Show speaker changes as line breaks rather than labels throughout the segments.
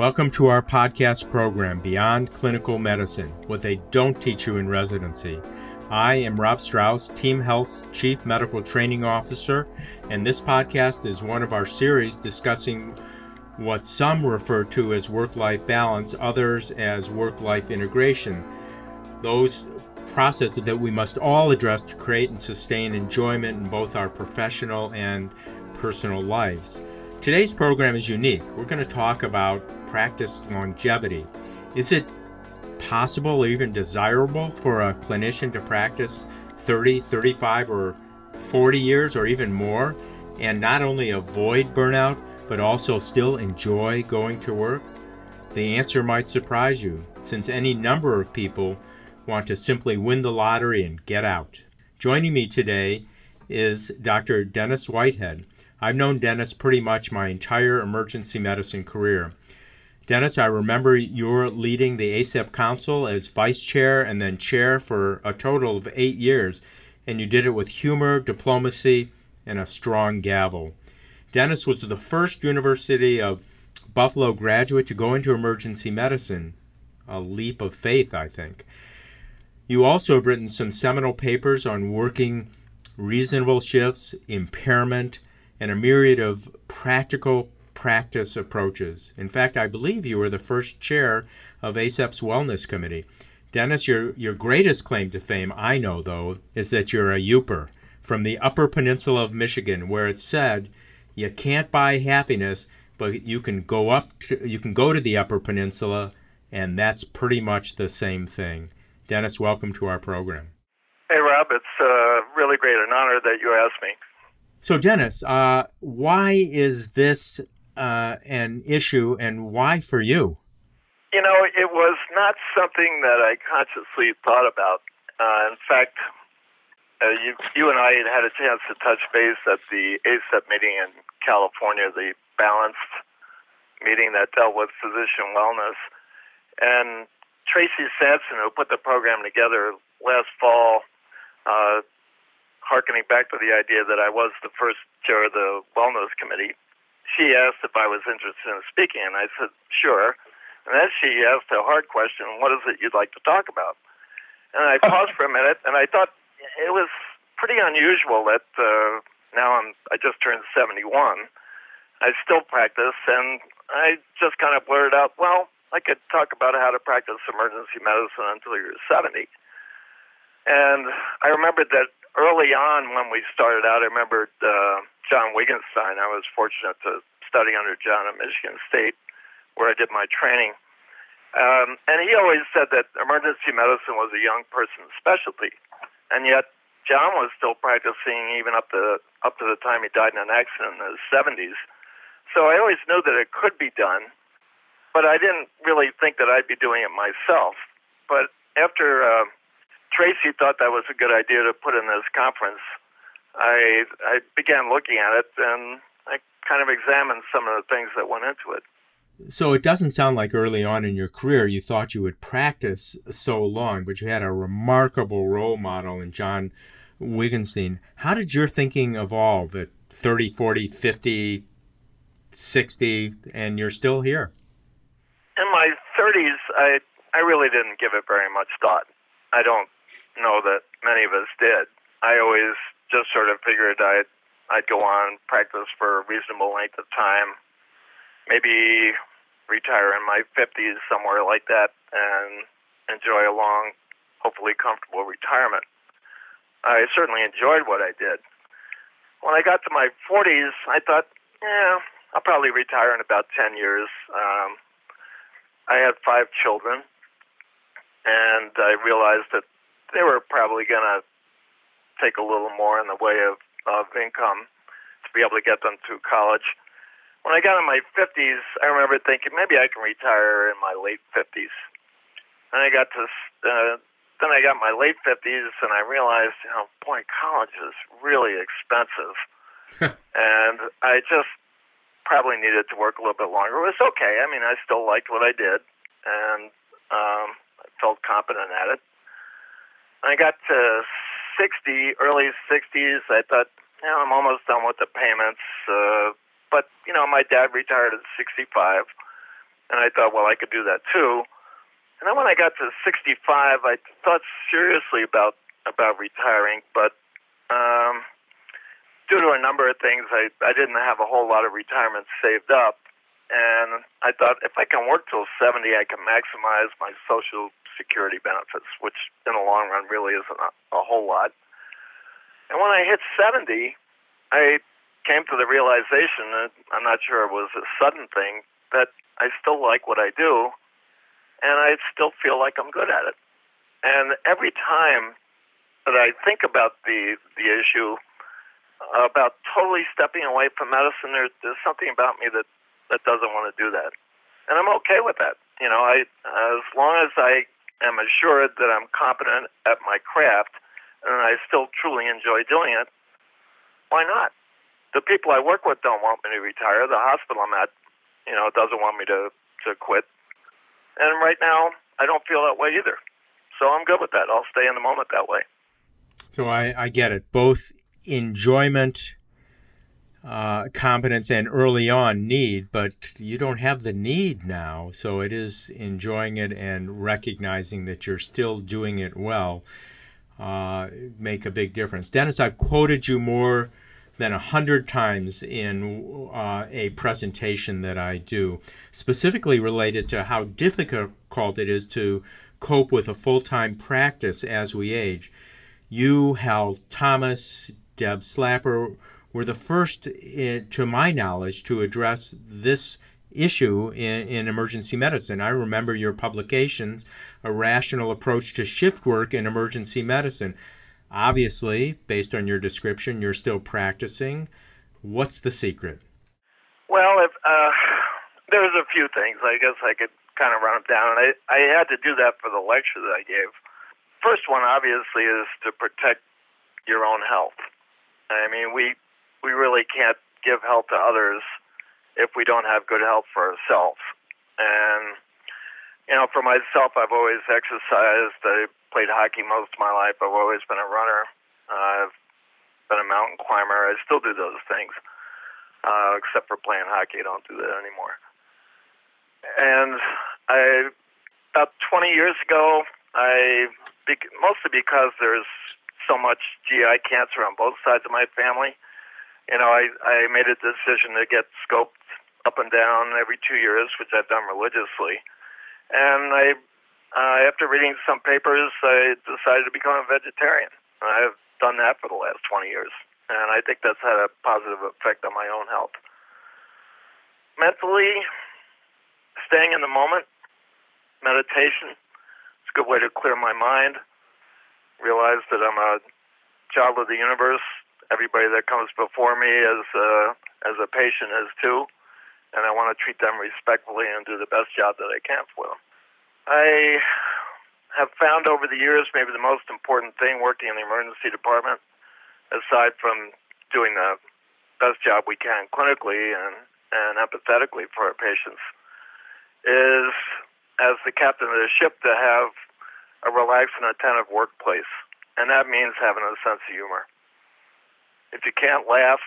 Welcome to our podcast program, Beyond Clinical Medicine What They Don't Teach You in Residency. I am Rob Strauss, Team Health's Chief Medical Training Officer, and this podcast is one of our series discussing what some refer to as work life balance, others as work life integration. Those processes that we must all address to create and sustain enjoyment in both our professional and personal lives. Today's program is unique. We're going to talk about practice longevity. Is it possible or even desirable for a clinician to practice 30, 35, or 40 years or even more and not only avoid burnout, but also still enjoy going to work? The answer might surprise you, since any number of people want to simply win the lottery and get out. Joining me today is Dr. Dennis Whitehead. I've known Dennis pretty much my entire emergency medicine career. Dennis, I remember you're leading the ACEP Council as vice chair and then chair for a total of eight years, and you did it with humor, diplomacy, and a strong gavel. Dennis was the first University of Buffalo graduate to go into emergency medicine. A leap of faith, I think. You also have written some seminal papers on working reasonable shifts, impairment, and a myriad of practical practice approaches. In fact, I believe you were the first chair of ACEP's Wellness Committee. Dennis, your, your greatest claim to fame, I know though, is that you're a Yooper from the Upper Peninsula of Michigan, where it said, you can't buy happiness, but you can go up to, you can go to the Upper Peninsula, and that's pretty much the same thing. Dennis, welcome to our program.
Hey, Rob. It's uh, really great, an honor that you asked me.
So, Dennis, uh, why is this uh, an issue and why for you?
You know, it was not something that I consciously thought about. Uh, in fact, uh, you, you and I had had a chance to touch base at the ACEP meeting in California, the balanced meeting that dealt with physician wellness. And Tracy Sanson, who put the program together last fall, uh, harkening back to the idea that I was the first chair of the wellness committee, she asked if I was interested in speaking, and I said, sure. And then she asked a hard question, what is it you'd like to talk about? And I paused for a minute, and I thought it was pretty unusual that uh, now I'm, I just turned 71. I still practice, and I just kind of blurted out, well, I could talk about how to practice emergency medicine until you're 70. And I remembered that early on when we started out, I remembered uh, John Wiegenstein. I was fortunate to study under John at Michigan State, where I did my training. Um, and he always said that emergency medicine was a young person's specialty, and yet John was still practicing even up to up to the time he died in an accident in his 70s. So I always knew that it could be done, but I didn't really think that I'd be doing it myself. But after uh, Tracy thought that was a good idea to put in this conference, I I began looking at it and I kind of examined some of the things that went into it.
So it doesn't sound like early on in your career you thought you would practice so long, but you had a remarkable role model in John Wiegenstein. How did your thinking evolve at 30, 40, 50, 60, and you're still here?
In my 30s, I, I really didn't give it very much thought. I don't know that many of us did. I always just sort of figured I'd I'd go on practice for a reasonable length of time, maybe retire in my 50s somewhere like that, and enjoy a long, hopefully comfortable retirement. I certainly enjoyed what I did. When I got to my 40s, I thought, yeah, I'll probably retire in about 10 years. Um, I had five children, and I realized that they were probably going to take a little more in the way of, of income to be able to get them through college. When I got in my 50s, I remember thinking maybe I can retire in my late 50s. And I got to, uh, then I got my late 50s and I realized, you know, boy, college is really expensive. and I just probably needed to work a little bit longer. It was okay. I mean, I still liked what I did and um, I felt competent at it. I got to 60, early 60s, I thought, you know, I'm almost done with the payments. Uh, but, you know, my dad retired at 65. And I thought, well, I could do that too. And then when I got to 65, I thought seriously about about retiring, but um, due to a number of things, I I didn't have a whole lot of retirement saved up, and I thought if I can work till 70, I can maximize my social security benefits, which in the long run really isn't a, a whole lot. And when I hit 70, I came to the realization that I'm not sure it was a sudden thing that I still like what I do and I still feel like I'm good at it. And every time that I think about the the issue about totally stepping away from medicine, there, there's something about me that that doesn't want to do that, and I'm okay with that. You know, I as long as I am assured that I'm competent at my craft and I still truly enjoy doing it, why not? The people I work with don't want me to retire. The hospital I'm at, you know, doesn't want me to to quit. And right now, I don't feel that way either. So I'm good with that. I'll stay in the moment that way.
So I, I get it. Both enjoyment, uh, competence, and early on need, but you don't have the need now. So it is enjoying it and recognizing that you're still doing it well uh, make a big difference. Dennis, I've quoted you more than a hundred times in uh, a presentation that I do, specifically related to how difficult it is to cope with a full time practice as we age. You, Hal Thomas, Deb Slapper were the first, in, to my knowledge, to address this issue in, in emergency medicine. I remember your publications, A Rational Approach to Shift Work in Emergency Medicine. Obviously, based on your description, you're still practicing. What's the secret?
Well, if, uh, there's a few things. I guess I could kind of run them down. I, I had to do that for the lecture that I gave. First one, obviously, is to protect your own health. I mean, we we really can't give health to others if we don't have good health for ourselves. And you know, for myself, I've always exercised. I played hockey most of my life. I've always been a runner. I've been a mountain climber. I still do those things, uh, except for playing hockey. I don't do that anymore. And I, about 20 years ago, I mostly because there's so much GI cancer on both sides of my family. You know, I I made a decision to get scoped up and down every two years, which I've done religiously. And I uh, after reading some papers, I decided to become a vegetarian. I've done that for the last 20 years, and I think that's had a positive effect on my own health. Mentally, staying in the moment, meditation, it's a good way to clear my mind. Realize that I'm a child of the universe. Everybody that comes before me as a, as a patient is too, and I want to treat them respectfully and do the best job that I can for them. I have found over the years maybe the most important thing working in the emergency department, aside from doing the best job we can clinically and, and empathetically for our patients, is as the captain of the ship to have a relaxed and attentive workplace. And that means having a sense of humor. If you can't laugh,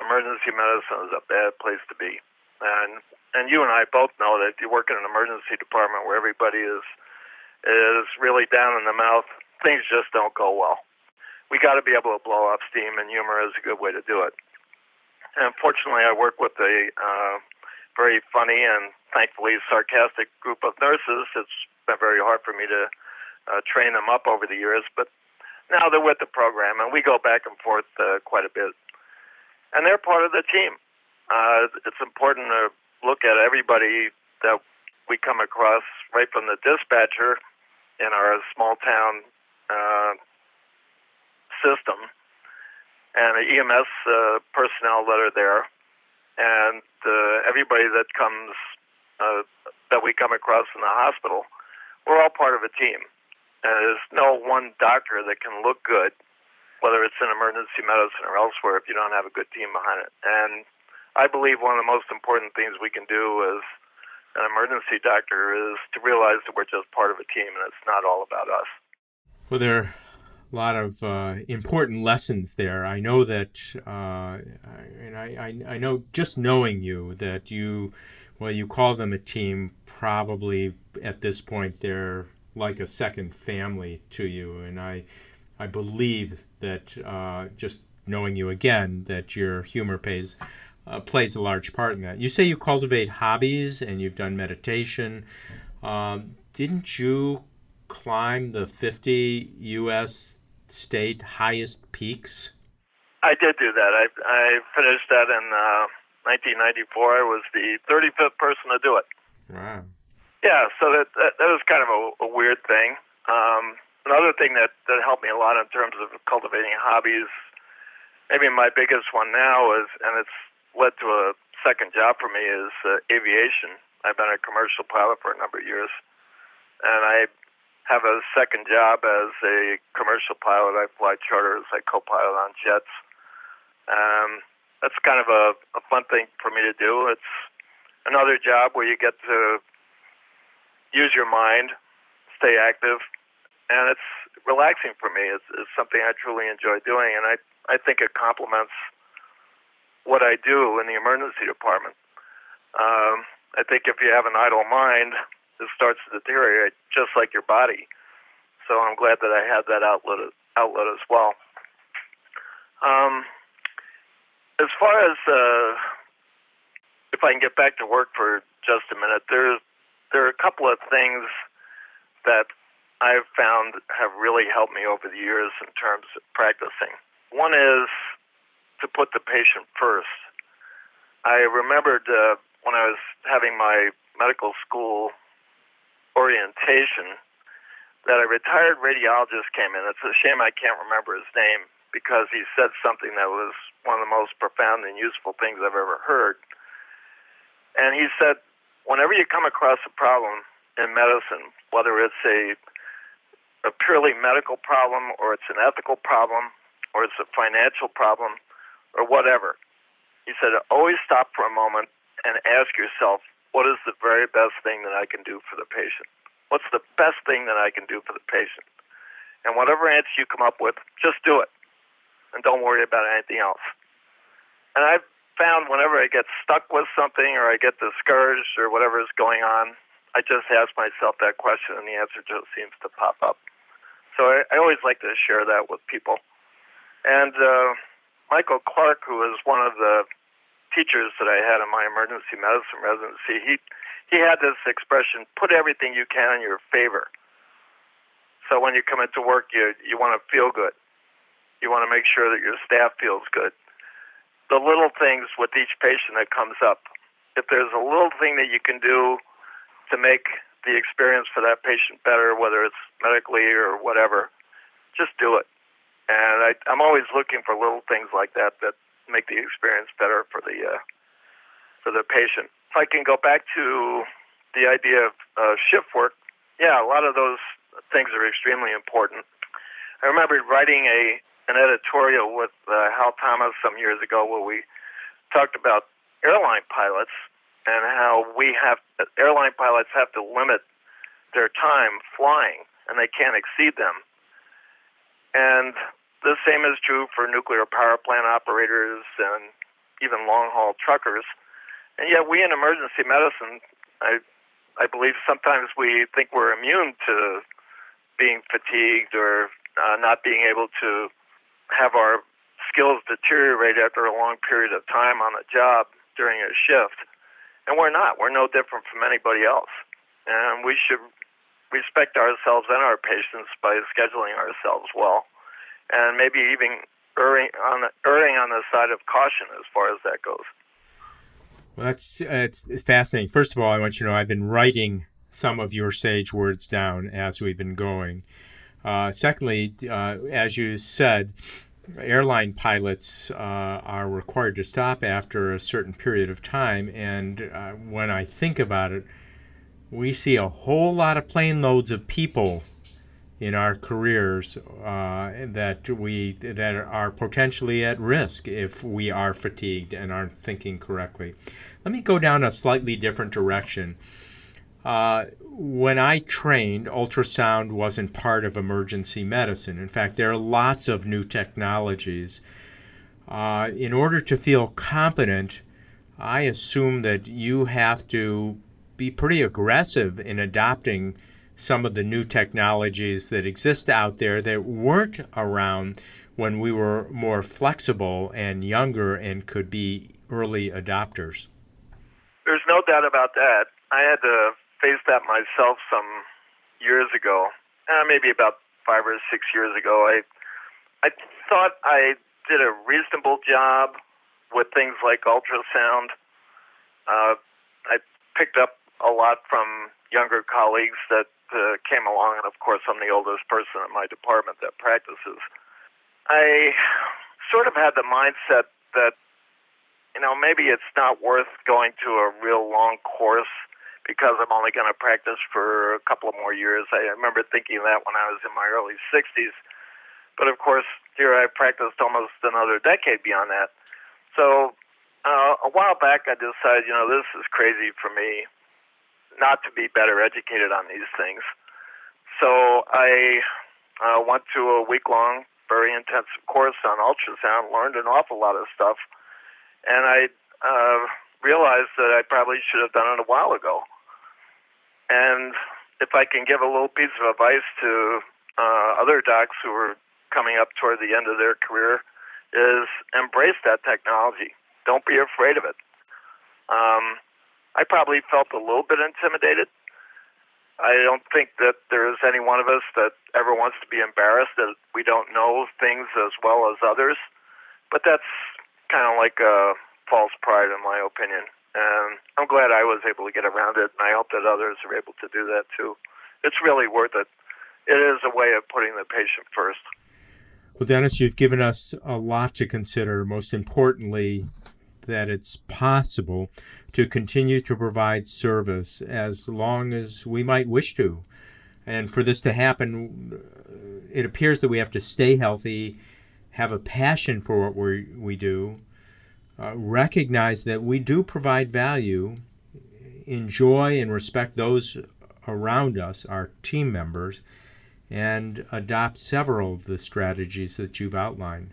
emergency medicine is a bad place to be. And and you and I both know that you work in an emergency department where everybody is is really down in the mouth, things just don't go well. We got to be able to blow off steam, and humor is a good way to do it. And fortunately, I work with a uh, very funny and thankfully sarcastic group of nurses. It's been very hard for me to uh, train them up over the years, but now they're with the program, and we go back and forth uh, quite a bit. And they're part of the team. Uh, it's important to look at everybody that we come across, right from the dispatcher in our small town uh, system, and the EMS uh, personnel that are there, and uh, everybody that comes uh, that we come across in the hospital. We're all part of a team, and there's no one doctor that can look good, whether it's in emergency medicine or elsewhere, if you don't have a good team behind it. And I believe one of the most important things we can do as an emergency doctor is to realize that we're just part of a team and it's not all about us.
Well, there are a lot of uh, important lessons there. I know that, uh, and I, I, I know just knowing you that you well, you call them a team. Probably at this point, they're like a second family to you, and I, I believe that uh, just knowing you again, that your humor pays uh, plays a large part in that. You say you cultivate hobbies and you've done meditation. Um, didn't you climb the 50 U.S. state highest peaks?
I did do that. I, I finished that in uh, 1994. I was the 35th person to do it.
Wow.
Yeah, so that that, that was kind of a, a weird thing. Um, another thing that, that helped me a lot in terms of cultivating hobbies, maybe my biggest one now is, and it's led to a second job for me, is uh, aviation. I've been a commercial pilot for a number of years, and I have a second job as a commercial pilot. I fly charters. I co-pilot on jets. Um, that's kind of a, a fun thing for me to do. It's another job where you get to use your mind, stay active, and it's relaxing for me. It's, it's something I truly enjoy doing, and I I think it complements what I do in the emergency department. Um, I think if you have an idle mind, it starts to deteriorate, just like your body. So I'm glad that I had that outlet outlet as well. Um, as far as uh, if I can get back to work for just a minute, there's there are a couple of things that I've found have really helped me over the years in terms of practicing. One is to put the patient first. I remembered uh, when I was having my medical school orientation that a retired radiologist came in. It's a shame I can't remember his name because he said something that was one of the most profound and useful things I've ever heard. And he said, whenever you come across a problem in medicine, whether it's a a purely medical problem or it's an ethical problem or it's a financial problem or whatever, he said, always stop for a moment and ask yourself, what is the very best thing that I can do for the patient? What's the best thing that I can do for the patient? And whatever answer you come up with, just do it and don't worry about anything else. And I've found whenever I get stuck with something or I get discouraged or whatever is going on, I just ask myself that question and the answer just seems to pop up. So I, I always like to share that with people. And uh, Michael Clark, who was one of the teachers that I had in my emergency medicine residency, he he had this expression: "Put everything you can in your favor." So when you come into work, you you want to feel good. You want to make sure that your staff feels good. The little things with each patient that comes up. If there's a little thing that you can do to make the experience for that patient better, whether it's medically or whatever, just do it. And I, I'm always looking for little things like that that make the experience better for the uh, for the patient. If I can go back to the idea of uh, shift work, yeah, a lot of those things are extremely important. I remember writing a an editorial with uh, Hal Thomas some years ago where we talked about airline pilots and how we have airline pilots have to limit their time flying and they can't exceed them. And the same is true for nuclear power plant operators and even long haul truckers. And yet, we in emergency medicine, I, I believe sometimes we think we're immune to being fatigued or uh, not being able to have our skills deteriorate after a long period of time on a job during a shift. And we're not. We're no different from anybody else. And we should respect ourselves and our patients by scheduling ourselves well, and maybe even erring on the, erring on the side of caution as far as that goes.
Well, that's it's, fascinating. First of all, I want you to know I've been writing some of your sage words down as we've been going. Uh, secondly, uh, as you said, airline pilots uh, are required to stop after a certain period of time. And uh, when I think about it, we see a whole lot of plane loads of people in our careers uh, that we that are potentially at risk if we are fatigued and aren't thinking correctly. Let me go down a slightly different direction. Uh, when I trained, ultrasound wasn't part of emergency medicine. In fact, there are lots of new technologies. Uh, in order to feel competent, I assume that you have to be pretty aggressive in adopting some of the new technologies that exist out there that weren't around when we were more flexible and younger and could be early adopters.
There's no doubt about that. I had to face that myself some years ago, uh, maybe about five or six years ago. I I thought I did a reasonable job with things like ultrasound. Uh, I picked up a lot from younger colleagues that uh, came along, and of course, I'm the oldest person in my department that practices. I sort of had the mindset that, you know, maybe it's not worth going to a real long course because I'm only going to practice for a couple of more years. I remember thinking that when I was in my early 60s. But of course, here I practiced almost another decade beyond that. So uh, a while back, I decided, you know, this is crazy for me not to be better educated on these things. So I uh, went to a week long, very intensive course on ultrasound, learned an awful lot of stuff, and I uh, realized that I probably should have done it a while ago. And if I can give a little piece of advice to uh, other docs who are coming up toward the end of their career, is embrace that technology. Don't be afraid of it. Um, I probably felt a little bit intimidated. I don't think that there is any one of us that ever wants to be embarrassed that we don't know things as well as others. But that's kind of like a false pride, in my opinion. And I'm glad I was able to get around it, and I hope that others are able to do that too. It's really worth it. It is a way of putting the patient first.
Well, Dennis, you've given us a lot to consider. Most importantly, that it's possible to continue to provide service as long as we might wish to. And for this to happen, it appears that we have to stay healthy, have a passion for what we we do, uh, recognize that we do provide value, enjoy and respect those around us, our team members, and adopt several of the strategies that you've outlined.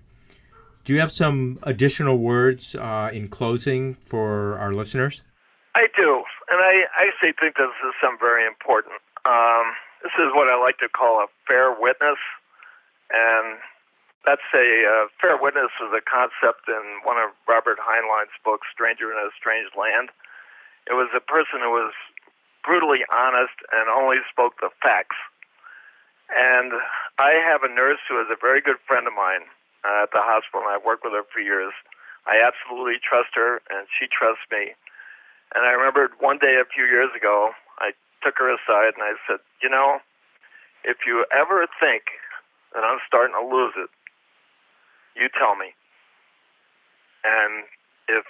Do you have some additional words uh, in closing for our listeners?
I do, and I actually think this is some very important. Um, this is what I like to call a fair witness, and that's a uh, fair witness is a concept in one of Robert Heinlein's books, Stranger in a Strange Land. It was a person who was brutally honest and only spoke the facts. And I have a nurse who is a very good friend of mine uh, at the hospital, and I've worked with her for years. I absolutely trust her, and she trusts me. And I remembered one day a few years ago, I took her aside and I said, You know, if you ever think that I'm starting to lose it, you tell me. And if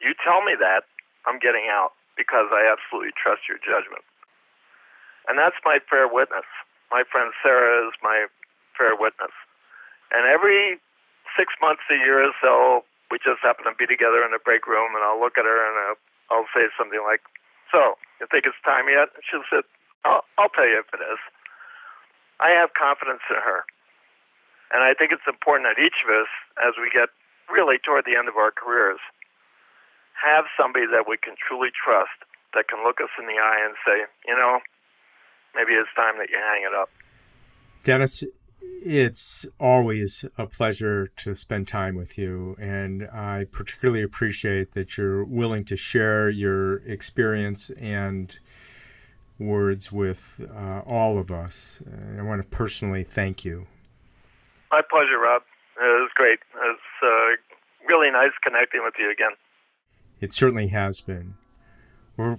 you tell me that, I'm getting out because I absolutely trust your judgment. And that's my fair witness. My friend Sarah is my fair witness. And every six months, a year or so, we just happen to be together in the break room, and I'll look at her and I'll, say something like, So, you think it's time yet? She'll say, I'll, I'll tell you if it is. I have confidence in her. And I think it's important that each of us, as we get really toward the end of our careers, have somebody that we can truly trust that can look us in the eye and say, you know, maybe it's time that you hang it up.
Dennis, it's always a pleasure to spend time with you, and I particularly appreciate that you're willing to share your experience and words with uh, all of us. I want to personally thank you.
My pleasure, Rob. It was great. It's uh, really nice connecting with you again.
It certainly has been.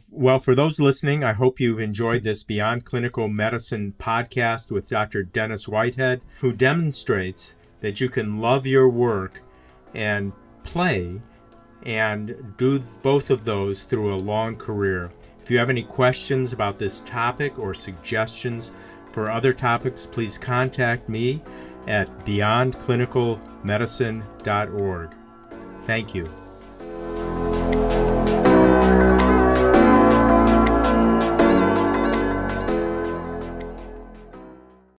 Well, for those listening, I hope you've enjoyed this Beyond Clinical Medicine podcast with Dr. Dennis Whitehead, who demonstrates that you can love your work and play and do both of those through a long career. If you have any questions about this topic or suggestions for other topics, please contact me at beyondclinicalmedicine.org. Thank you.